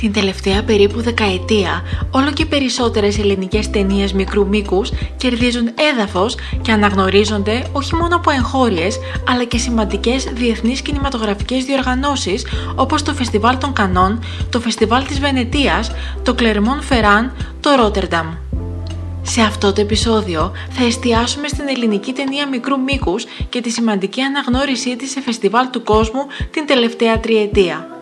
Την τελευταία περίπου δεκαετία, όλο και περισσότερες ελληνικές ταινίες μικρού μήκους κερδίζουν έδαφος και αναγνωρίζονται όχι μόνο από εγχώριες, αλλά και σημαντικές διεθνείς κινηματογραφικές διοργανώσεις όπως το Φεστιβάλ των Κανών, το Φεστιβάλ της Βενετίας, το Κλερμόν Φεράν, το Ρότερνταμ. Σε αυτό το επεισόδιο θα εστιάσουμε στην ελληνική ταινία μικρού μήκους και τη σημαντική αναγνώρισή της σε φεστιβάλ του κόσμου την τελευταία τριετία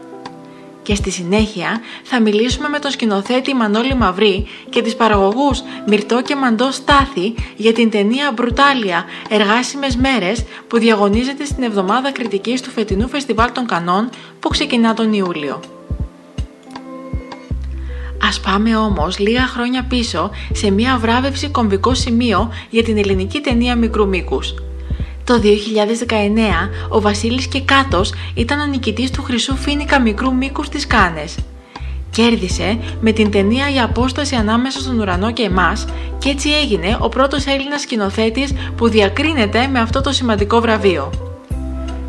και στη συνέχεια θα μιλήσουμε με τον σκηνοθέτη Μανώλη Μαυρή και τις παραγωγούς Μυρτό και Μαντό Στάθη για την ταινία «Μπρουτάλια. Εργάσιμες μέρες» που διαγωνίζεται στην εβδομάδα κριτικής του φετινού Φεστιβάλ των Κανών που ξεκινά τον Ιούλιο. Ας πάμε όμως λίγα χρόνια πίσω σε μια βράβευση κομβικό σημείο για την ελληνική ταινία μικρού μήκους – το 2019 ο Βασίλης Κεκάτος ήταν ο νικητής του Χρυσού Φίνικα μικρού μήκους στις Κάνες. Κέρδισε με την ταινία «Η απόσταση ανάμεσα στον ουρανό και εμάς» και έτσι έγινε ο πρώτος Έλληνας σκηνοθέτης που διακρίνεται με αυτό το σημαντικό βραβείο.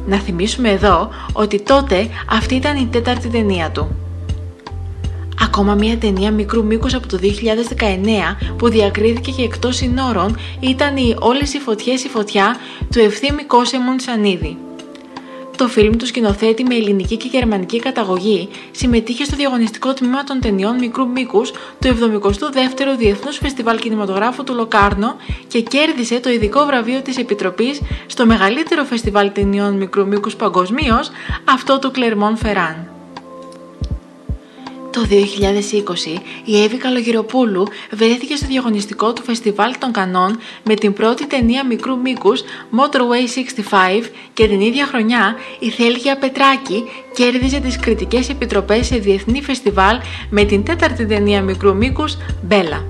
Να θυμίσουμε εδώ ότι τότε αυτή ήταν η τέταρτη ταινία του. Ακόμα μια ταινία μικρού μήκους από το 2019 που διακρίθηκε και εκτός συνόρων ήταν η «Όλες οι φωτιές η φωτιά» του Ευθύμη Κόσεμον Σανίδη. Το φιλμ του σκηνοθέτη με ελληνική και γερμανική καταγωγή συμμετείχε στο διαγωνιστικό τμήμα των ταινιών μικρού μήκους του 72ου Διεθνούς Φεστιβάλ Κινηματογράφου του Λοκάρνο και κέρδισε το ειδικό βραβείο της Επιτροπής στο μεγαλύτερο φεστιβάλ ταινιών μικρού μήκους παγκοσμίως, αυτό του Κλερμόν Φεράν. Το 2020 η Εύη Καλογυροπούλου βρέθηκε στο διαγωνιστικό του Φεστιβάλ των Κανών με την πρώτη ταινία μικρού μήκους Motorway 65 και την ίδια χρονιά η Θέλγια Πετράκη κέρδιζε τις κριτικές επιτροπές σε διεθνή φεστιβάλ με την τέταρτη ταινία μικρού μήκους Μπέλα.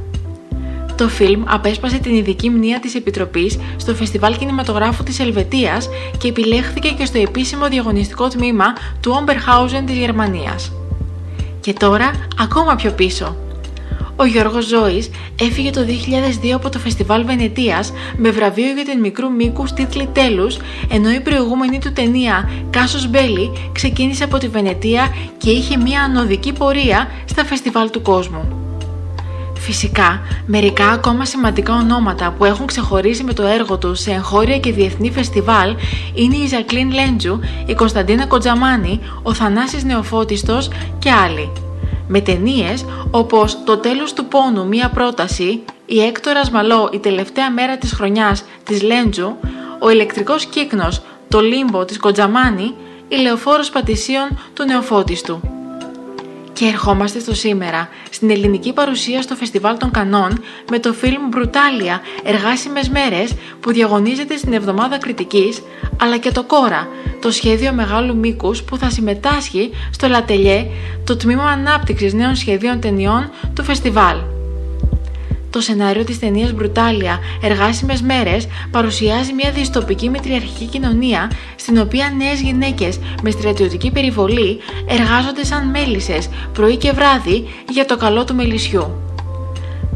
Το φιλμ απέσπασε την ειδική μνήμα της Επιτροπής στο Φεστιβάλ Κινηματογράφου της Ελβετίας και επιλέχθηκε και στο επίσημο διαγωνιστικό τμήμα του Oberhausen της Γερμανίας. Και τώρα ακόμα πιο πίσω. Ο Γιώργος Ζώης έφυγε το 2002 από το Φεστιβάλ Βενετίας με βραβείο για την μικρού μήκου τίτλη τέλους, ενώ η προηγούμενη του ταινία «Κάσος Μπέλη» ξεκίνησε από τη Βενετία και είχε μια ανωδική πορεία στα φεστιβάλ του κόσμου. Φυσικά, μερικά ακόμα σημαντικά ονόματα που έχουν ξεχωρίσει με το έργο τους σε εγχώρια και διεθνή φεστιβάλ είναι η Ζακλίν Λέντζου, η Κωνσταντίνα Κοντζαμάνη, ο Θανάσης Νεοφώτιστος και άλλοι. Με ταινίες όπως «Το τέλος του πόνου, μία πρόταση», «Η Έκτορας Μαλό, η τελευταία μέρα της χρονιάς» της Λέντζου, «Ο ηλεκτρικός κύκνος», «Το λίμπο» της Κοντζαμάνη, «Η Λεωφόρος Πατησίων» του Νεοφώτιστου. Και ερχόμαστε στο σήμερα, στην ελληνική παρουσία στο Φεστιβάλ των Κανών με το φιλμ «Μπρουτάλια. Εργάσιμες μέρες» που διαγωνίζεται στην Εβδομάδα Κριτικής, αλλά και το «Κόρα», το σχέδιο μεγάλου μήκους που θα συμμετάσχει στο Λατελιέ, το Τμήμα Ανάπτυξης Νέων Σχεδίων Ταινιών του Φεστιβάλ. Το σενάριο της ταινίας «Μπρουτάλια. Εργάσιμες μέρες» παρουσιάζει μια δυστοπική μετριαρχική κοινωνία στην οποία νέες γυναίκες με στρατιωτική περιβολή εργάζονται σαν μέλισσες πρωί και βράδυ για το καλό του μελισσιού.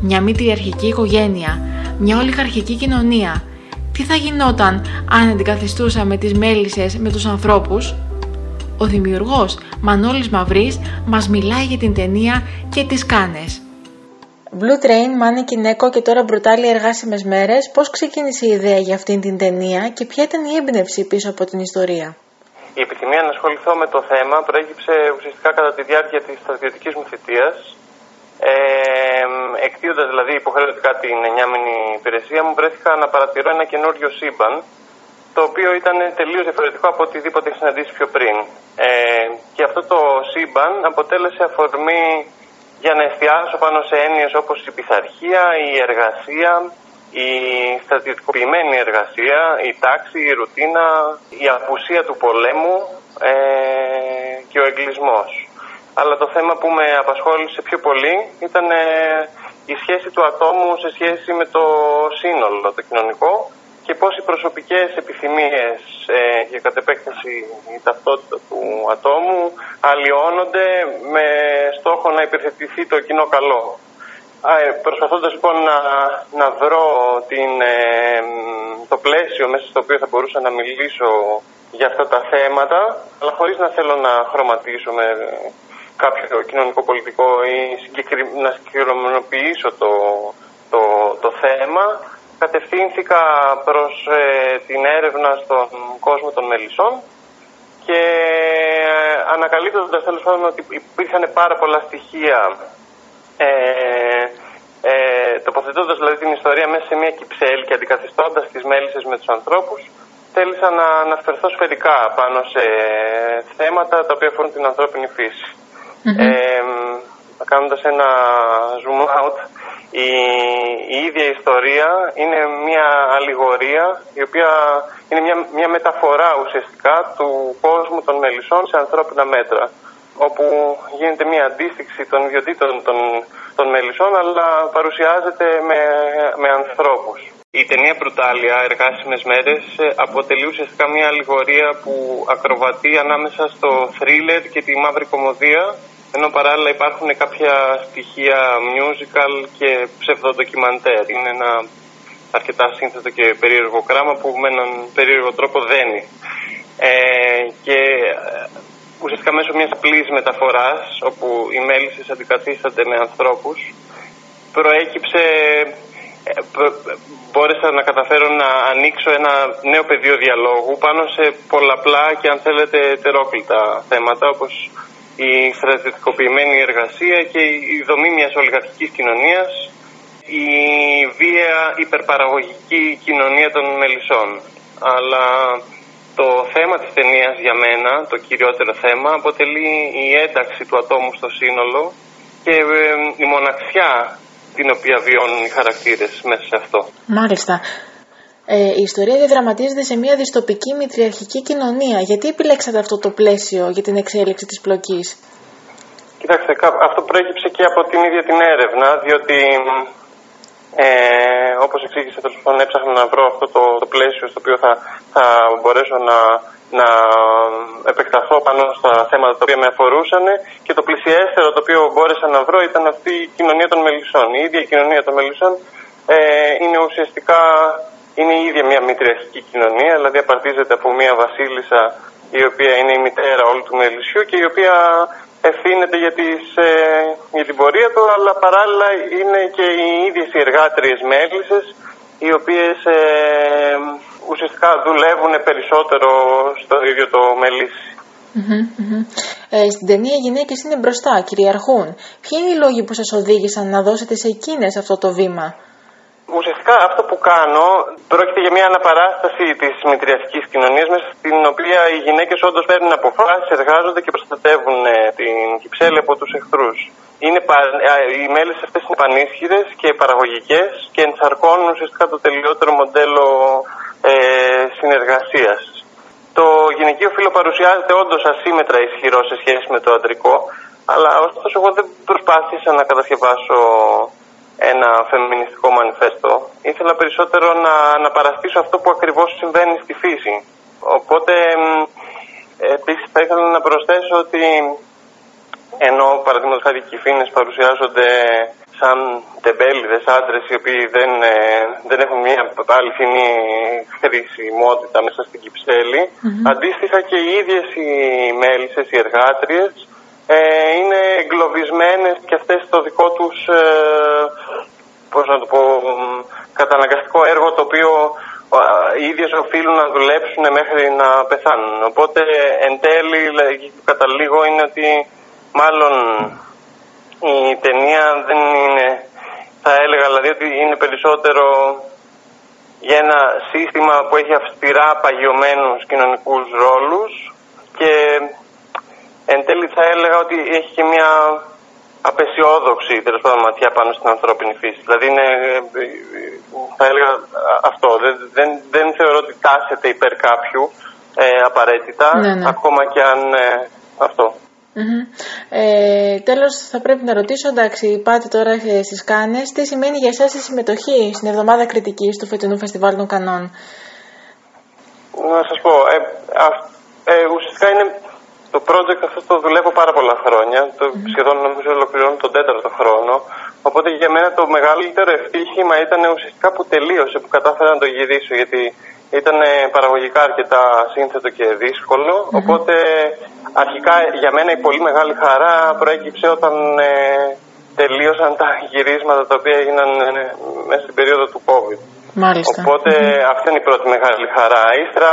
Μια μητριαρχική οικογένεια, μια ολιγαρχική κοινωνία. Τι θα γινόταν αν αντικαθιστούσαμε τις μέλισσες με τους ανθρώπους; Ο δημιουργός Μανώλης Μαυρής μας μιλάει για την ταινία και τις κάνες. Blue Train, Μάνι Κινέκο και τώρα Μπρουτάλι Εργάσιμες Μέρες. Πώς ξεκίνησε η ιδέα για αυτήν την ταινία και ποια ήταν η έμπνευση πίσω από την ιστορία; Η επιθυμία να ασχοληθώ με το θέμα προέκυψε ουσιαστικά κατά τη διάρκεια της στρατιωτικής μου θητείας. Ε, Εκτίοντας δηλαδή υποχρεωτικά την 9 μήνη υπηρεσία μου, βρέθηκα να παρατηρώ ένα καινούριο σύμπαν, το οποίο ήταν τελείως διαφορετικό από οτιδήποτε είχα συναντήσει πιο πριν. Ε, και αυτό το σύμπαν αποτέλεσε αφορμή για να εστιάσω πάνω σε έννοιες όπως η πειθαρχία, η εργασία, η στρατιωτικοποιημένη εργασία, η τάξη, η ρουτίνα, η απουσία του πολέμου ε, και ο εγκλισμός. Αλλά το θέμα που με απασχόλησε πιο πολύ ήταν ε, η σχέση του ατόμου σε σχέση με το σύνολο, το κοινωνικό και πώς οι προσωπικές επιθυμίες ε, και κατ' επέκταση η ταυτότητα του ατόμου αλλοιώνονται με στόχο να υπηρετηθεί το κοινό καλό. Ε, προσπαθώντας λοιπόν να, να βρω την, ε, το πλαίσιο μέσα στο οποίο θα μπορούσα να μιλήσω για αυτά τα θέματα, αλλά χωρίς να θέλω να χρωματίσω με κάποιο κοινωνικό πολιτικό ή να συγκεκριμενοποιήσω το, το, το θέμα, κατευθύνθηκα προς ε, την έρευνα στον κόσμο των μελισσών και ε, ανακαλύπτοντας τέλος πάντων ότι υπήρχαν πάρα πολλά στοιχεία ε, ε, τοποθετώντας δηλαδή την ιστορία μέσα σε μια κυψέλη και αντικαθιστώντας τις μέλισσες με τους ανθρώπους θέλησα να αναφερθώ σφαιρικά πάνω σε θέματα τα οποία αφορούν την ανθρώπινη φύση. Mm-hmm. κάνοντας ένα zoom out η, η ίδια ιστορία είναι μια αλληγορία η οποία είναι μια, μια μεταφορά ουσιαστικά του κόσμου των μελισσών σε ανθρώπινα μέτρα όπου γίνεται μια αντίστοιξη των ιδιωτήτων των, των μελισσών αλλά παρουσιάζεται με, με ανθρώπους. Η ταινία Μπρουτάλια, Εργάσιμες Μέρες, αποτελεί ουσιαστικά μια αλληγορία που ακροβατεί ανάμεσα στο θρίλερ και τη μαύρη κομμωδία ενώ παράλληλα υπάρχουν κάποια στοιχεία musical και ψευδοδοκιμαντέρ. Είναι ένα αρκετά σύνθετο και περίεργο κράμα που με έναν περίεργο τρόπο δένει. Ε, και ε, ουσιαστικά μέσω μιας απλής μεταφοράς, όπου οι μέλισσες αντικαθίστανται με ανθρώπους, προέκυψε, ε, μπόρεσα να καταφέρω να ανοίξω ένα νέο πεδίο διαλόγου πάνω σε πολλαπλά και αν θέλετε ετερόκλητα θέματα, όπως η στρατιωτικοποιημένη εργασία και η δομή μιας ολιγαρχικής κοινωνίας, η βία υπερπαραγωγική κοινωνία των μελισσών. Αλλά το θέμα της ταινίας για μένα, το κυριότερο θέμα, αποτελεί η ένταξη του ατόμου στο σύνολο και η μοναξιά την οποία βιώνουν οι χαρακτήρες μέσα σε αυτό. Μάλιστα. Ε, η ιστορία διαδραματίζεται σε μια δυστοπική μητριαρχική κοινωνία. Γιατί επιλέξατε αυτό το πλαίσιο για την εξέλιξη της πλοκής; Κοιτάξτε, αυτό προέκυψε και από την ίδια την έρευνα, διότι ε, όπως εξήγησε το πάντων έψαχνα να βρω αυτό το, το πλαίσιο στο οποίο θα, θα μπορέσω να, να επεκταθώ πάνω στα θέματα τα οποία με αφορούσαν και το πλησιέστερο το οποίο μπόρεσα να βρω ήταν αυτή η κοινωνία των μελισσών. Η ίδια η κοινωνία των μελισσών ε, είναι ουσιαστικά είναι η ίδια μια μητριαρχική κοινωνία, δηλαδή απαρτίζεται από μια βασίλισσα η οποία είναι η μητέρα όλου του μελισσιού και η οποία ευθύνεται για, τις, ε, για την πορεία του, αλλά παράλληλα είναι και οι ίδιες οι εργάτριες μέλισσες, οι οποίες ε, ουσιαστικά δουλεύουν περισσότερο στο ίδιο το μελισσι Ε, στην ταινία οι γυναίκες είναι μπροστά, κυριαρχούν. Ποιοι είναι οι λόγοι που σας οδήγησαν να δώσετε σε εκείνες αυτό το βήμα; Ουσιαστικά αυτό που κάνω πρόκειται για μια αναπαράσταση της μητριαστική κοινωνίας, μέσα στην οποία οι γυναίκες όντως παίρνουν αποφάσεις, εργάζονται και προστατεύουν ε, την κυψέλη από τους εχθρούς. Είναι, οι μέλες αυτές είναι πανίσχυρες και παραγωγικές και ενσαρκώνουν ουσιαστικά το τελειότερο μοντέλο ε, συνεργασίας. Το γυναικείο φύλλο παρουσιάζεται όντως ασύμετρα ισχυρό σε σχέση με το αντρικό, αλλά ωστόσο εγώ δεν προσπάθησα να κατασκευάσω ένα φεμινιστικό μανιφέστο. Ήθελα περισσότερο να, να παραστήσω αυτό που ακριβώς συμβαίνει στη φύση. Οπότε επίσης θα ήθελα να προσθέσω ότι ενώ παραδείγματος χάρη οι φίνες παρουσιάζονται σαν τεμπέληδες άντρες οι οποίοι δεν, ε, δεν έχουν μια αληθινή χρησιμότητα μέσα στην κυψέλη, αντίστοιχα και οι ίδιες οι μέλισσες, οι εργάτριες ε, είναι εγκλωβισμένες και αυτές στο δικό τους ε, πώς να το πω, καταναγκαστικό έργο το οποίο οι ίδιες οφείλουν να δουλέψουν μέχρι να πεθάνουν. Οπότε εν τέλει καταλήγω είναι ότι μάλλον η ταινία δεν είναι, θα έλεγα δηλαδή ότι είναι περισσότερο για ένα σύστημα που έχει αυστηρά παγιωμένους κοινωνικούς ρόλους και εν τέλει θα έλεγα ότι έχει και μια απεσιόδοξη τέλος πάντων ματιά πάνω στην ανθρώπινη φύση. Δηλαδή είναι, θα έλεγα αυτό. Δεν, δεν, δεν θεωρώ ότι τάσεται υπέρ κάποιου ε, απαραίτητα, ναι, ναι. ακόμα και αν ε, αυτό. Ε, τέλος θα πρέπει να ρωτήσω, εντάξει πάτε τώρα στις Κάνες, τι σημαίνει για εσάς η συμμετοχή στην εβδομάδα κριτικής του φετινού Φεστιβάλ των Κανών; Να σας πω, ε, ε, ουσιαστικά είναι το project αυτό το δουλεύω πάρα πολλά χρόνια, το σχεδόν νομίζω ολοκληρώνω τον τέταρτο χρόνο, οπότε για μένα το μεγαλύτερο ευτύχημα ήταν ουσιαστικά που τελείωσε, που κατάφερα να το γυρίσω, γιατί ήταν παραγωγικά αρκετά σύνθετο και δύσκολο, οπότε αρχικά για μένα η πολύ μεγάλη χαρά προέκυψε όταν ε, τελείωσαν τα γυρίσματα τα οποία έγιναν ε, μέσα στην περίοδο του COVID. Μάλιστα. Οπότε αυτή είναι η πρώτη μεγάλη χαρά. Ύστερα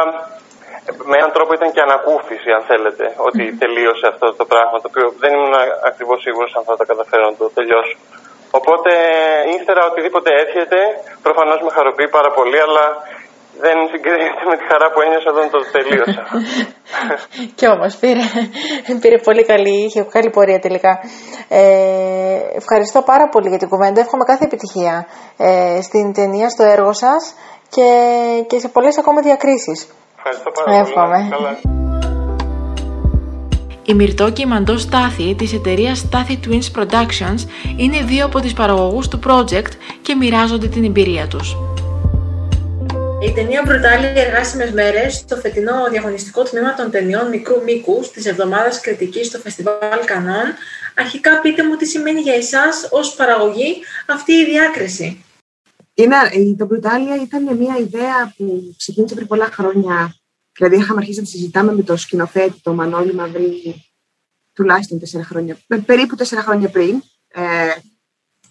με έναν τρόπο ήταν και ανακούφιση αν θέλετε ότι τελείωσε αυτό το πράγμα το οποίο δεν ήμουν ακριβώς σίγουρος αν θα τα καταφέρω να το τελειώσω. Οπότε ύστερα οτιδήποτε έρχεται προφανώς με χαροποιεί πάρα πολύ αλλά δεν συγκρίνεται με τη χαρά που ένιωσα όταν το τελείωσα. Κι όμως πήρε, πήρε πολύ καλή, είχε καλή πορεία τελικά. Ε, ευχαριστώ πάρα πολύ για την κουβέντα. Εύχομαι κάθε επιτυχία ε, στην ταινία, στο έργο σας και, και σε πολλές ακόμα διακρίσεις. Ευχαριστώ πάρα Εύχομαι. πολύ. Καλά. Η Μυρτώ και η Μαντώ Στάθη της εταιρείας Στάθη Twins Productions είναι δύο από τις παραγωγούς του project και μοιράζονται την εμπειρία τους. Η ταινία Μπρουτάλη Εργάσιμες Μέρες στο φετινό διαγωνιστικό τμήμα των ταινιών μικρού μήκου της εβδομάδας κριτικής στο Φεστιβάλ Κανών. Αρχικά, πείτε μου τι σημαίνει για εσάς ως παραγωγή αυτή η διάκριση. Είναι, η- το Brutalia ήταν μια ιδέα που ξεκίνησε πριν πολλά χρόνια. Δηλαδή, είχαμε αρχίσει να τη συζητάμε με το σκηνοθέτη, τον Μανώλη Μαυρή, τουλάχιστον τέσσερα χρόνια, ε, περίπου τέσσερα χρόνια πριν. Ε,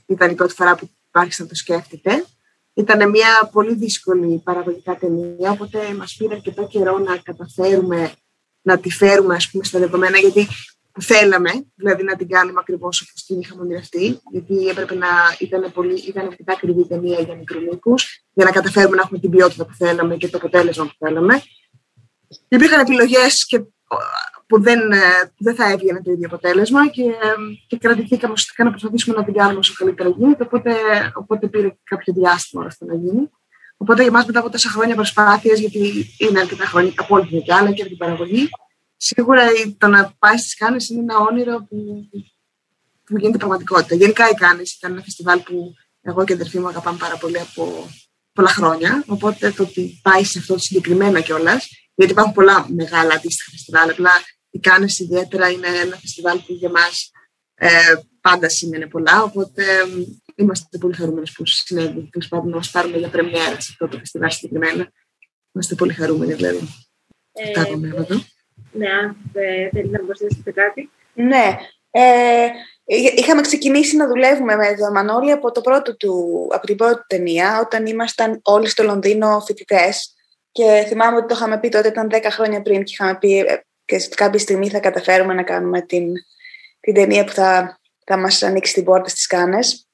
ήταν η πρώτη φορά που άρχισε να το σκέφτεται. Ήταν μια πολύ δύσκολη παραγωγικά ταινία, οπότε μας πήρε αρκετό καιρό να καταφέρουμε να τη φέρουμε ας πούμε, στα δεδομένα, γιατί θέλαμε, δηλαδή να την κάνουμε ακριβώς όπως την είχαμε ονειρευτεί, γιατί έπρεπε να ήταν, πολύ, ήταν αρκετά ακριβή ταινία για μικρολίκους, για να καταφέρουμε να έχουμε την ποιότητα που θέλαμε και το αποτέλεσμα που θέλαμε. Υπήρχαν επιλογές και, που δεν, ε, που δεν θα έβγαινε το ίδιο αποτέλεσμα και, ε, και κρατηθήκαμε ουσιαστικά να προσπαθήσουμε να την κάνουμε όσο καλύτερα γίνεται, οπότε, οπότε πήρε κάποιο διάστημα ώστε να γίνει. Οπότε για εμάς μετά από τόσα χρόνια προσπάθεια, γιατί είναι αρκετά χρόνια από όλη την δουλειά, αλλά και από την παραγωγή, σίγουρα η- το να πάει στις Κάνες είναι ένα όνειρο που, που γίνεται πραγματικότητα. Γενικά οι Κάνες ήταν ένα φεστιβάλ που εγώ και η αδερφή μου αγαπάμε πάρα πολύ από πολλά χρόνια. Οπότε το ότι πάει σε αυτό το συγκεκριμένα κιόλας, γιατί υπάρχουν πολλά μεγάλα αντίστοιχα φεστιβάλ, απλά οι Κάνες ιδιαίτερα είναι ένα φεστιβάλ που για μας ε, πάντα σημαίνει πολλά. Οπότε ε, είμαστε πολύ χαρούμενοι που συνέβη. Τέλος πάντων, να μα πάρουμε για πρεμιέρα σε αυτό το φεστιβάλ συγκεκριμένα. Είμαστε πολύ χαρούμενοι, δηλαδή. Αυτά από μένα εδώ. Ναι, αν ε, θέλεις να προσθέσετε κάτι. Ναι. Ε, είχαμε ξεκινήσει να δουλεύουμε με τον Μανώλη από, το πρώτο του, από την πρώτη του ταινία, όταν ήμασταν όλοι στο Λονδίνο φοιτητές. Και θυμάμαι ότι το είχαμε πει τότε, ήταν 10 χρόνια πριν, και είχαμε πει ε, και σε κάποια στιγμή θα καταφέρουμε να κάνουμε την, την ταινία που θα, θα μας ανοίξει την πόρτα στις Κάνες.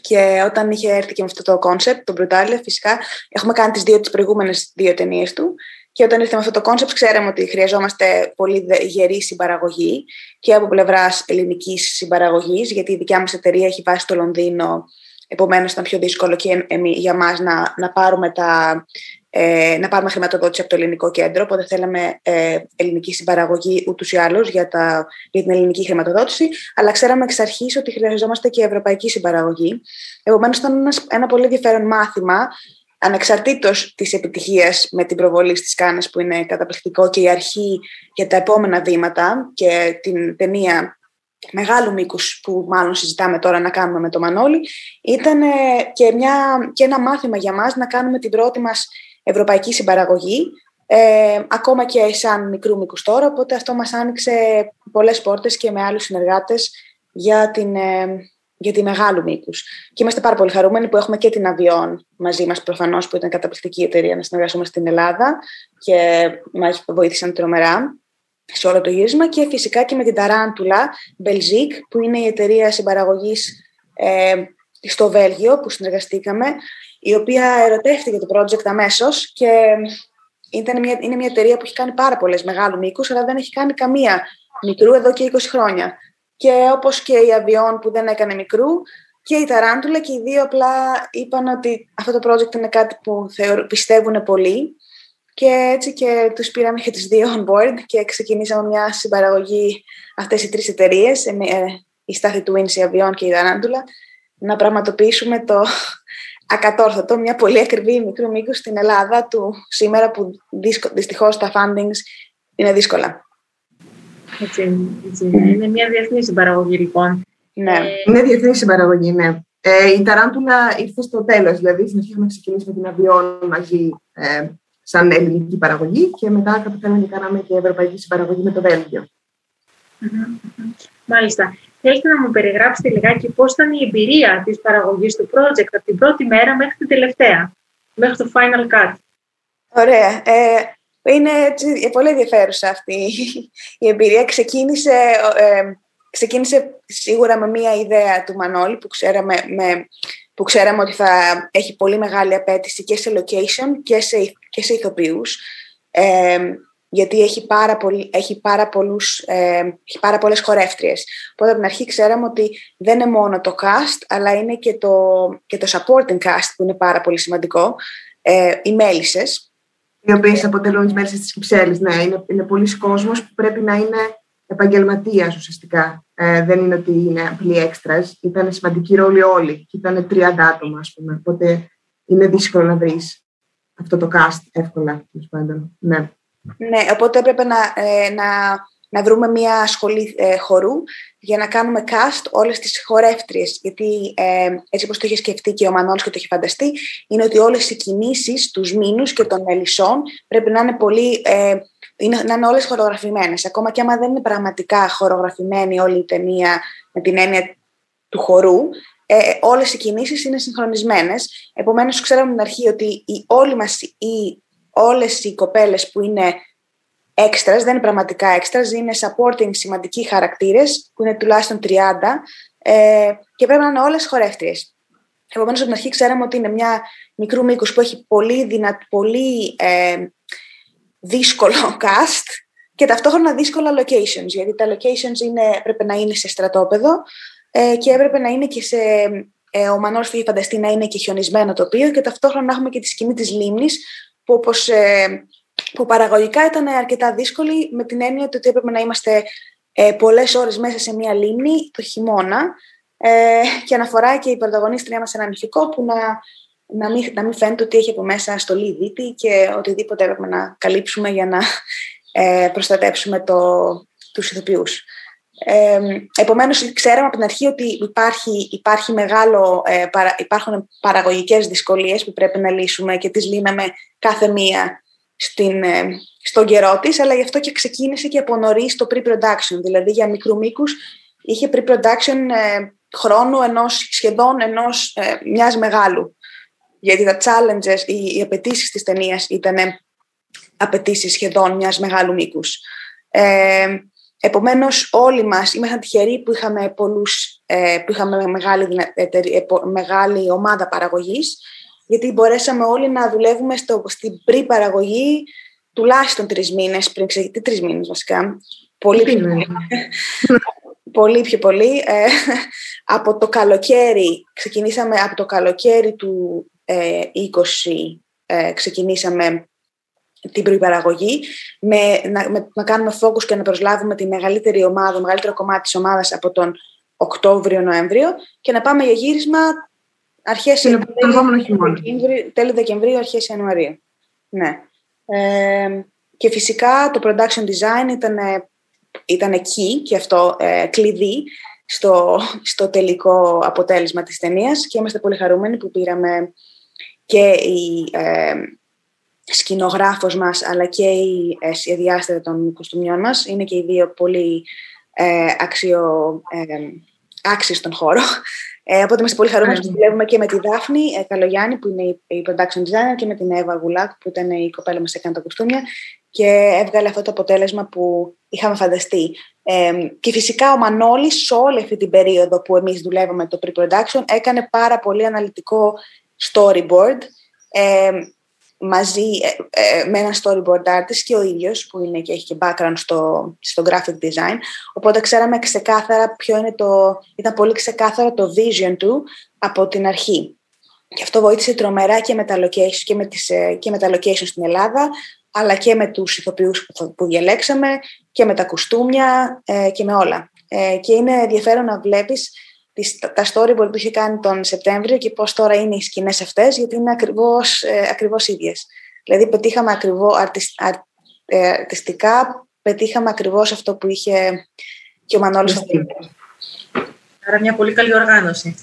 Και όταν είχε έρθει και με αυτό το κόνσεπτ, το Brutalia, φυσικά, έχουμε κάνει τις δύο τις προηγούμενες δύο ταινίες του. Και όταν ήρθε με αυτό το κόνσεπτ, ξέραμε ότι χρειαζόμαστε πολύ δε- γερή συμπαραγωγή και από πλευράς ελληνικής συμπαραγωγής, γιατί η δικιά μας εταιρεία έχει βάσει στο Λονδίνο. Επομένως, ήταν πιο δύσκολο και εμεί- για μας να, να, πάρουμε τα, ε, να πάρουμε χρηματοδότηση από το ελληνικό κέντρο. Οπότε θέλαμε ε, ελληνική συμπαραγωγή ούτως ή άλλως για, τα- για την ελληνική χρηματοδότηση. Αλλά ξέραμε εξ αρχής ότι χρειαζόμαστε και ευρωπαϊκή συμπαραγωγή. Επομένως, ήταν ένας- ένα πολύ ενδιαφέρον μάθημα ανεξαρτήτως της επιτυχίας με την προβολή στις Κάνες που είναι καταπληκτικό και η αρχή για τα επόμενα βήματα και την ταινία μεγάλου μήκους που μάλλον συζητάμε τώρα να κάνουμε με το Μανώλη ήταν ε, και, μια, και ένα μάθημα για μας να κάνουμε την πρώτη μας ευρωπαϊκή συμπαραγωγή ε, ακόμα και σαν μικρού μήκους τώρα οπότε αυτό μας άνοιξε πολλές πόρτες και με άλλους συνεργάτες για την, ε, για τη μεγάλου μήκους. Και είμαστε πάρα πολύ χαρούμενοι που έχουμε και την Αβιόν μαζί μας προφανώς, που ήταν καταπληκτική εταιρεία να συνεργαστούμε στην Ελλάδα και μας βοήθησαν τρομερά σε όλο το γύρισμα. Και φυσικά και με την Ταράντουλα Belgique, που είναι η εταιρεία συμπαραγωγής ε, στο Βέλγιο που συνεργαστήκαμε, η οποία ερωτεύτηκε το project αμέσως και ήταν μια, είναι μια εταιρεία που έχει κάνει πάρα πολλές μεγάλου μήκους, αλλά δεν έχει κάνει καμία μικρού εδώ και 20 χρόνια και όπως και η Αβιόν που δεν έκανε μικρού και η Ταράντουλα και οι δύο απλά είπαν ότι αυτό το project είναι κάτι που θεωρ, πιστεύουν πολύ και έτσι και τους πήραμε και τους δύο on board και ξεκινήσαμε μια συμπαραγωγή αυτές οι τρεις εταιρείες, ε, ε, η Στάθη του η Αβιών και η Δανάντουλα, να πραγματοποιήσουμε το ακατόρθωτο, μια πολύ ακριβή μικρού μήκους στην Ελλάδα του σήμερα που δυστυχώς τα fundings είναι δύσκολα. Έτσι, έτσι. Είναι μια διεθνή συμπαραγωγή λοιπόν. Ναι. Ε... Είναι διεθνή συμπαραγωγή, ναι. Ε, η Ταράντουλα ήρθε στο τέλος, δηλαδή στην αρχή είχαμε ξεκινήσει με την Αβιόν μαζί ε, σαν ελληνική παραγωγή και μετά καταφέραμε και κάναμε και ευρωπαϊκή συμπαραγωγή με το βελγιο Μάλιστα. Θέλετε να μου περιγράψετε λιγάκι πώς ήταν η εμπειρία της παραγωγής του project από την πρώτη μέρα μέχρι την τελευταία, μέχρι το final cut; Ωραία. Ε, είναι έτσι, πολύ ενδιαφέρουσα αυτή η εμπειρία. Ξεκίνησε, ε, ξεκίνησε σίγουρα με μία ιδέα του Μανώλη που ξέραμε, με, που ξέραμε ότι θα έχει πολύ μεγάλη απέτηση και σε location και σε, και σε ηθοποιούς. Ε, γιατί έχει πάρα, πολύ, έχει πάρα, πολλούς, ε, έχει πάρα πολλές χορεύτριες. Οπότε από την αρχή ξέραμε ότι δεν είναι μόνο το cast, αλλά είναι και το, και το supporting cast που είναι πάρα πολύ σημαντικό, ε, οι μέλισσες. Οι οποίες αποτελούν τις μέλισσε της Κυψέλης. Ναι, είναι, είναι πολλοί κόσμος που πρέπει να είναι επαγγελματίας ουσιαστικά. Ε, δεν είναι ότι είναι απλοί έξτρας. Ήταν σημαντικοί ρόλοι όλοι. Και ήταν 30 άτομα, ας πούμε. Οπότε είναι δύσκολο να βρεις αυτό το cast εύκολα, πάντων. Ναι. Ναι, οπότε έπρεπε να, ε, να, να βρούμε μια σχολή ε, χορού για να κάνουμε cast όλες τις χορεύτριες. Γιατί ε, έτσι όπως το είχε σκεφτεί και ο Μανώλης και το είχε φανταστεί, είναι ότι όλες οι κινήσεις, τους μήνους και των μελισσών πρέπει να είναι πολύ... Ε, είναι, να είναι όλες χορογραφημένες. Ακόμα και άμα δεν είναι πραγματικά χορογραφημένη όλη η ταινία με την έννοια του χορού, ε, όλες οι κινήσεις είναι συγχρονισμένες. Επομένως, ξέραμε την αρχή ότι οι, όλοι μας οι όλες οι κοπέλες που είναι έξτρας, δεν είναι πραγματικά έξτρας, είναι supporting σημαντικοί χαρακτήρες, που είναι τουλάχιστον 30 ε, και πρέπει να είναι όλες χορεύτριες. Επομένως, από την αρχή ξέραμε ότι είναι μια μικρού μήκους που έχει πολύ, δυνα, πολύ ε, δύσκολο cast και ταυτόχρονα δύσκολα locations, γιατί τα locations είναι, πρέπει να είναι σε στρατόπεδο ε, και έπρεπε να είναι και σε... Ε, ο Μανώρος είχε φανταστεί να είναι και χιονισμένο τοπίο και ταυτόχρονα να έχουμε και τη σκηνή της λίμνης που, όπως, ε, που παραγωγικά ήταν αρκετά δύσκολη με την έννοια ότι έπρεπε να είμαστε ε, πολλές ώρες μέσα σε μία λίμνη το χειμώνα ε, και αναφορά και η πρωταγωνίστρια μας ένα νηφικό που να, να, μην, να μην φαίνεται ότι έχει από μέσα στολή δίτη και οτιδήποτε έπρεπε να καλύψουμε για να ε, προστατέψουμε το, τους ηθοποιούς. Ε, επομένως, ξέραμε από την αρχή ότι υπάρχει, υπάρχει μεγάλο, ε, παρα, υπάρχουν παραγωγικές δυσκολίες που πρέπει να λύσουμε και τις λύναμε κάθε μία στην, ε, στον καιρό της, αλλά γι' αυτό και ξεκίνησε και από νωρίς το pre-production, δηλαδή για μικρού μήκους είχε pre-production ε, χρόνου ενός, σχεδόν ενός ε, μιας μεγάλου. Γιατί τα challenges, οι, οι απαιτήσεις της ταινίας ήταν απαιτήσεις σχεδόν μιας μεγάλου μήκους. Ε, Επομένως όλοι μας ήμασταν τυχεροί που είχαμε, πολλούς, ε, που είχαμε μεγάλη, ε, μεγάλη ομάδα παραγωγής γιατί μπορέσαμε όλοι να δουλεύουμε στο, στην πρι-παραγωγή τουλάχιστον τρεις μήνες πριν ξεκινήσει, τρεις μήνες βασικά, πολύ πιο πολύ. πολύ πιο πολύ. Ε, από το καλοκαίρι, ξεκινήσαμε από το καλοκαίρι του 20, ξεκινήσαμε την προϋπαραγωγή, με, να, με, να κάνουμε focus και να προσλάβουμε τη μεγαλύτερη ομάδα, το μεγαλύτερο κομμάτι της ομάδας από τον Οκτώβριο-Νοέμβριο και να πάμε για γύρισμα αρχές τέλη, τέλη Δεκεμβρίου, αρχές Ιανουαρίου. Ναι. Ε, και φυσικά το production design ήταν, ήταν εκεί και αυτό ε, κλειδί στο, στο τελικό αποτέλεσμα της ταινίας και είμαστε πολύ χαρούμενοι που πήραμε και η, ε, σκηνογράφος μας αλλά και η ε, σχεδιάστρια των κοστούμιών μας. Είναι και οι δύο πολύ ε, αξιο, ε, άξιοι στον χώρο. Ε, οπότε είμαστε πολύ χαρούμενοι που δουλεύουμε και με τη Δάφνη ε, Καλογιάννη που είναι η production designer και με την Εύα Γουλάκ που ήταν η κοπέλα μας έκανε τα κοστούμια και έβγαλε αυτό το αποτέλεσμα που είχαμε φανταστεί. Ε, και φυσικά ο Μανώλης σε όλη αυτή την περίοδο που εμείς δουλεύαμε το pre-production έκανε πάρα πολύ αναλυτικό storyboard ε, μαζί ε, ε, με ένα storyboard artist και ο ίδιος που είναι και έχει και background στο, στο graphic design οπότε ξέραμε ξεκάθαρα ποιο είναι το ήταν πολύ ξεκάθαρο το vision του από την αρχή και αυτό βοήθησε τρομερά και με τα location, και με τις, ε, και με τα location στην Ελλάδα αλλά και με τους ηθοποιούς που, που διαλέξαμε και με τα κουστούμια ε, και με όλα. Ε, και είναι ενδιαφέρον να βλέπεις τις, τα storyboard που είχε κάνει τον Σεπτέμβριο και πώς τώρα είναι οι σκηνές αυτές, γιατί είναι ακριβώς, ε, ακριβώς ίδιες. Δηλαδή πετύχαμε ακριβώς ε, αρτιστικά, πετύχαμε ακριβώς αυτό που είχε και ο Μανώλης Άρα μια πολύ καλή οργάνωση.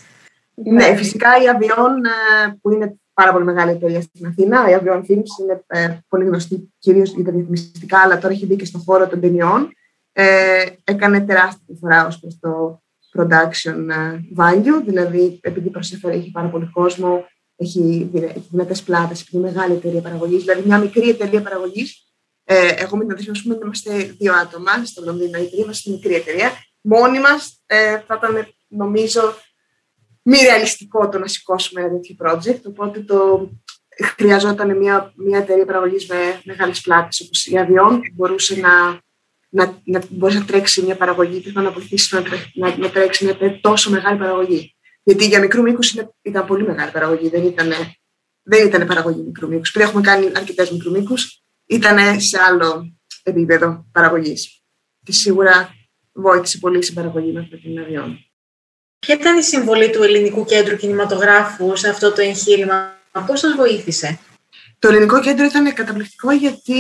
Ναι, φυσικά η Αβιόν ε, που είναι πάρα πολύ μεγάλη εταιρεία στην Αθήνα. Η Avion Films είναι ε, πολύ γνωστή κυρίως για τα διαφημιστικά, αλλά τώρα έχει μπει και στον χώρο των ταινιών. Ε, έκανε τεράστια διαφορά ως προς το production ε, value, δηλαδή επειδή προσέφερε, έχει πάρα πολύ κόσμο, έχει, έχει δυνατές πλάτες, έχει μια μεγάλη εταιρεία παραγωγής, δηλαδή μια μικρή εταιρεία παραγωγής. Ε, εγώ με την αδερφή μου είμαστε δύο άτομα στο Λονδίνο, η τρία είμαστε μικρή εταιρεία. Μόνοι μας ε, θα ήταν, νομίζω, μη ρεαλιστικό το να σηκώσουμε ένα τέτοιο project. Οπότε το χρειαζόταν μια, μια εταιρεία παραγωγής με μεγάλες πλάτες όπως η Avion που μπορούσε να, να, να, μπορούσε να τρέξεις μια παραγωγή και να βοηθήσεις να, να, να τρέξει μια τόσο μεγάλη παραγωγή. Γιατί για μικρού μήκους ήταν πολύ μεγάλη παραγωγή, δεν ήταν, δεν ήταν παραγωγή μικρού μήκους. Πριν έχουμε κάνει αρκετές μικρού μήκους, ήταν σε άλλο επίπεδο παραγωγής. Και σίγουρα βοήθησε πολύ στην παραγωγή με την Avion. Ποια ήταν η συμβολή του Ελληνικού Κέντρου Κινηματογράφου σε αυτό το εγχείρημα, πώς σας βοήθησε; Το Ελληνικό Κέντρο ήταν καταπληκτικό γιατί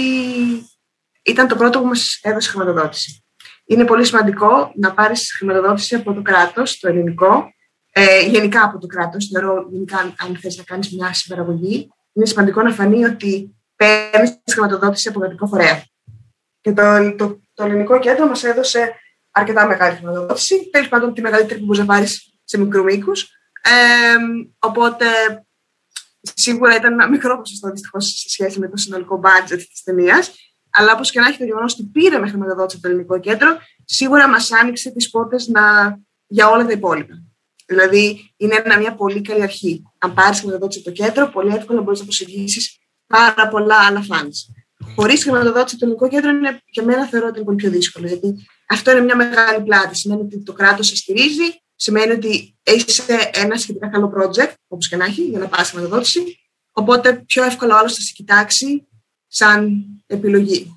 ήταν το πρώτο που μας έδωσε χρηματοδότηση. Είναι πολύ σημαντικό να πάρεις χρηματοδότηση από το κράτος, το ελληνικό, ε, γενικά από το κράτος, θεωρώ γενικά αν θες να κάνεις μια συμπαραγωγή, είναι σημαντικό να φανεί ότι παίρνεις χρηματοδότηση από κρατικό φορέα. Και το, το, το ελληνικό κέντρο μας έδωσε αρκετά μεγάλη χρηματοδότηση. Τέλος πάντων, τη μεγαλύτερη που μπορείς να πάρεις σε μικρού μήκους. Ε, οπότε, σίγουρα ήταν ένα μικρό ποσοστό δυστυχώς σε σχέση με το συνολικό budget της ταινίας. Αλλά όπως και να έχει το γεγονός ότι πήραμε χρηματοδότηση από το ελληνικό κέντρο, σίγουρα μας άνοιξε τις πόρτες για όλα τα υπόλοιπα. Δηλαδή, είναι μια πολύ καλή αρχή. Αν πάρεις χρηματοδότηση από το κέντρο, πολύ εύκολα μπορείς να προσεγγίσεις πάρα πολλά άλλα φαντ. Χωρίς χρηματοδότηση από το ελληνικό κέντρο, είναι, για μένα θεωρώ ότι είναι πολύ πιο δύσκολο. Γιατί αυτό είναι μια μεγάλη πλάτη. Σημαίνει ότι το κράτος σε στηρίζει, σημαίνει ότι έχεις ένα σχετικά καλό project, όπως και να έχει, για να πάρεις χρηματοδότηση. Οπότε πιο εύκολα άλλος θα σε κοιτάξει σαν επιλογή.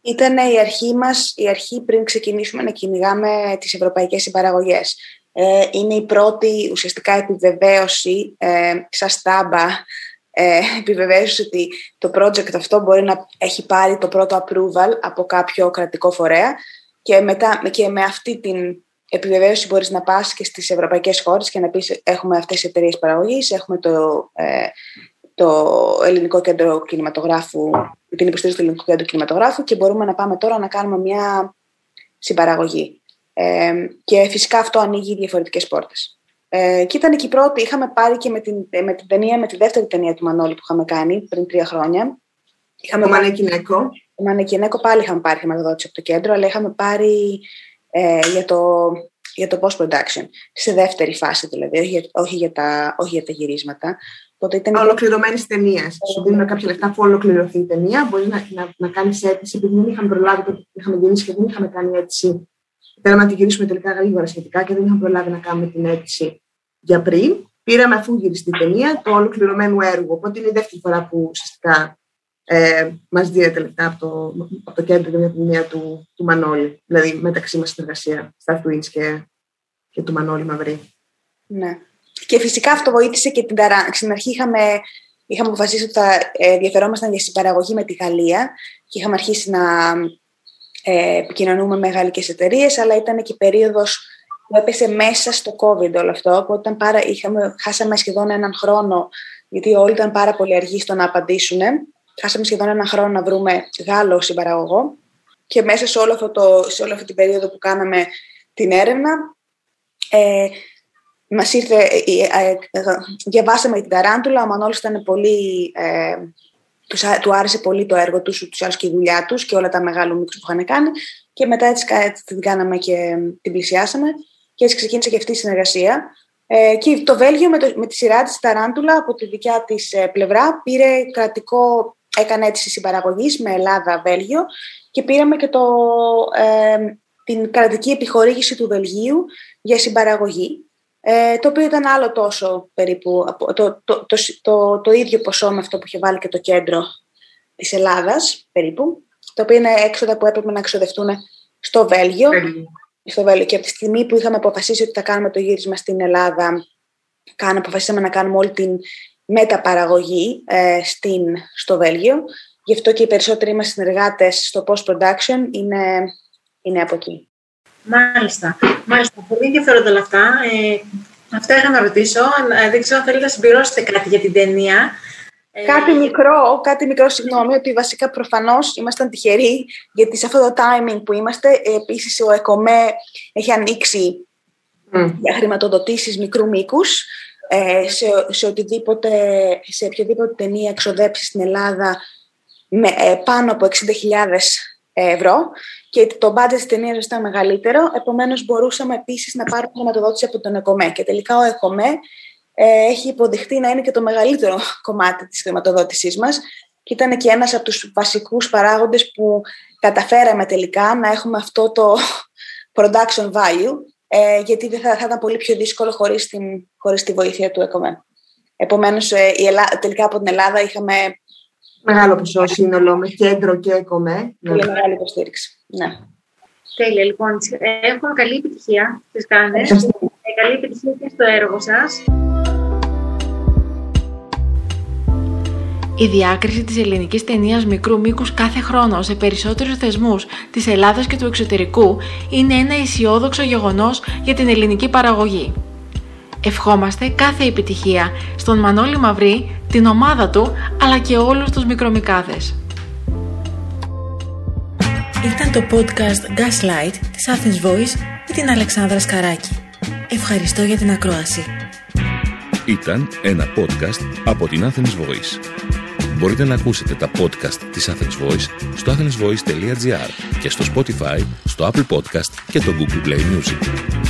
Ήταν η αρχή μας, η αρχή πριν ξεκινήσουμε να κυνηγάμε τις ευρωπαϊκές συμπαραγωγές. Ε, είναι η πρώτη ουσιαστικά επιβεβαίωση ε, σαν στάμπα ε, επιβεβαίωση ότι το project αυτό μπορεί να έχει πάρει το πρώτο approval από κάποιο κρατικό φορέα και, μετά, και με αυτή την επιβεβαίωση μπορείς να πας και στις ευρωπαϊκές χώρες και να πεις έχουμε αυτές τις εταιρείες παραγωγής, έχουμε το, ε, το Ελληνικό Κέντρο Κινηματογράφου, την υποστήριξη του Ελληνικού Κέντρου Κινηματογράφου και μπορούμε να πάμε τώρα να κάνουμε μια συμπαραγωγή. Ε, και φυσικά αυτό ανοίγει διαφορετικές πόρτες. Ε, και ήταν και η πρώτη, είχαμε πάρει και με την, με την ταινία, με τη δεύτερη ταινία του Μανώλη που είχαμε κάνει πριν τρία χρόνια. Είχαμε το Μανεκινέκο. Το Μανεκινέκο πάλι είχαμε πάρει χρηματοδότηση από το κέντρο, αλλά είχαμε πάρει ε, για το, για το post-production. Σε δεύτερη φάση δηλαδή, όχι για, όχι για, τα, όχι για τα γυρίσματα. Οπότε ήταν Ολοκληρωμένη ταινία. Σου δίνουν κάποια λεφτά που ολοκληρωθεί η ταινία. Μπορεί να, να, να κάνεις αίτηση, επειδή δεν είχαμε προλάβει το είχαμε γυρίσει και δεν είχαμε κάνει αίτηση. Θέλαμε να την γυρίσουμε τελικά γρήγορα σχετικά και δεν είχαμε προλάβει να κάνουμε την αίτηση για πριν. Πήραμε αφού γυριστεί η ταινία το ολοκληρωμένο έργο. Οπότε είναι η δεύτερη φορά που ουσιαστικά ε, μας δίνεται λεφτά από το, από το κέντρο για την ταινία του, του Μανώλη. Δηλαδή μεταξύ μας συνεργασία, στα Twins και, και του Μανώλη Μαυρή. Ναι. Και φυσικά αυτό βοήθησε και την ταρά. Στην αρχή είχαμε, είχαμε αποφασίσει ότι θα ε, ενδιαφερόμασταν για συμπαραγωγή με τη Γαλλία και είχαμε αρχίσει να ε, επικοινωνούμε με γαλλικές εταιρείες, αλλά ήταν και περίοδος που έπεσε μέσα στο COVID όλο αυτό. Οπότε πάρα, είχαμε, χάσαμε σχεδόν έναν χρόνο, γιατί όλοι ήταν πάρα πολύ αργοί στο να απαντήσουν. Χάσαμε σχεδόν έναν χρόνο να βρούμε Γάλλο συμπαραγωγό. Και μέσα σε, όλο αυτό το, σε όλη αυτή την περίοδο που κάναμε την έρευνα, ε, μας ήρθε, ε, ε, ε, διαβάσαμε την Ταράντουλα, ο Μανώλης ήταν πολύ, ε, τους, του άρεσε πολύ το έργο τους, τους άρεσε και η δουλειά τους και όλα τα μεγάλα μίξ που είχαν κάνει και μετά έτσι, έτσι την κάναμε και την πλησιάσαμε και έτσι ξεκίνησε και αυτή η συνεργασία. Ε, και το Βέλγιο με, το, με τη σειρά της Ταράντουλα από τη δικιά της ε, πλευρά πήρε κρατικό, έκανε αίτηση συμπαραγωγής με Ελλάδα-Βέλγιο και πήραμε και το, ε, την κρατική επιχορήγηση του Βελγίου για συμπαραγωγή, ε, το οποίο ήταν άλλο τόσο περίπου, το, το, το, το, το, ίδιο ποσό με αυτό που είχε βάλει και το κέντρο της Ελλάδας περίπου, τα οποία είναι έξοδα που έπρεπε να εξοδευτούν στο Βέλγιο. Στο Βέλγιο. Και από τη στιγμή που είχαμε αποφασίσει ότι θα κάνουμε το γύρισμα στην Ελλάδα, κάναμε, αποφασίσαμε να κάνουμε όλη την μεταπαραγωγή ε, στην, στο Βέλγιο. Γι' αυτό και οι περισσότεροι μας συνεργάτες στο post-production είναι, είναι από εκεί. Μάλιστα. Μάλιστα. Πολύ ενδιαφέροντα όλα αυτά. Ε, αυτά είχα να ρωτήσω. Ε, δεν ξέρω αν θέλετε να συμπληρώσετε κάτι για την ταινία. Ε, κάτι μικρό, κάτι μικρό, συγγνώμη, ότι βασικά προφανώς ήμασταν τυχεροί, γιατί σε αυτό το timing που είμαστε, επίσης ο ΕΚΟΜΕ έχει ανοίξει mm. για χρηματοδοτήσεις μικρού μήκους, ε, σε, σε, οτιδήποτε, σε οποιοδήποτε ταινία εξοδέψει στην Ελλάδα με ε, πάνω από 60.000 ευρώ και το budget της ταινίας ήταν μεγαλύτερο, επομένως μπορούσαμε επίσης να πάρουμε χρηματοδότηση από τον ΕΚΟΜΕ και τελικά ο ΕΚΟΜΕ ε, έχει υποδειχτεί να είναι και το μεγαλύτερο κομμάτι της χρηματοδότησής μας και ήταν και ένας από τους βασικούς παράγοντες που καταφέραμε τελικά να έχουμε αυτό το production value ε, γιατί δεν θα, θα, ήταν πολύ πιο δύσκολο χωρίς, την, χωρίς τη βοήθεια του ΕΚΟΜΕ. Επομένως, ε, η τελικά από την Ελλάδα είχαμε... Μεγάλο ποσό σύνολο με κέντρο και ΕΚΟΜΕ. Πολύ ναι. μεγάλη υποστήριξη. Ναι. Τέλεια, λοιπόν. Έχουμε καλή επιτυχία στις κάνες. καλή επιτυχία και στο έργο σας. Η διάκριση της ελληνικής ταινίας μικρού μήκους κάθε χρόνο σε περισσότερους θεσμούς της Ελλάδας και του εξωτερικού είναι ένα αισιόδοξο γεγονός για την ελληνική παραγωγή. Ευχόμαστε κάθε επιτυχία στον Μανώλη Μαυρή, την ομάδα του, αλλά και όλους τους μικρομικάδες. Ήταν το podcast Gaslight της Athens Voice με την Αλεξάνδρα Σκαράκη. Ευχαριστώ για την ακρόαση. Ήταν ένα podcast από την Athens Voice. Μπορείτε να ακούσετε τα podcast της Athens Voice στο athensvoice.gr και στο Spotify, στο Apple Podcast και το Google Play Music.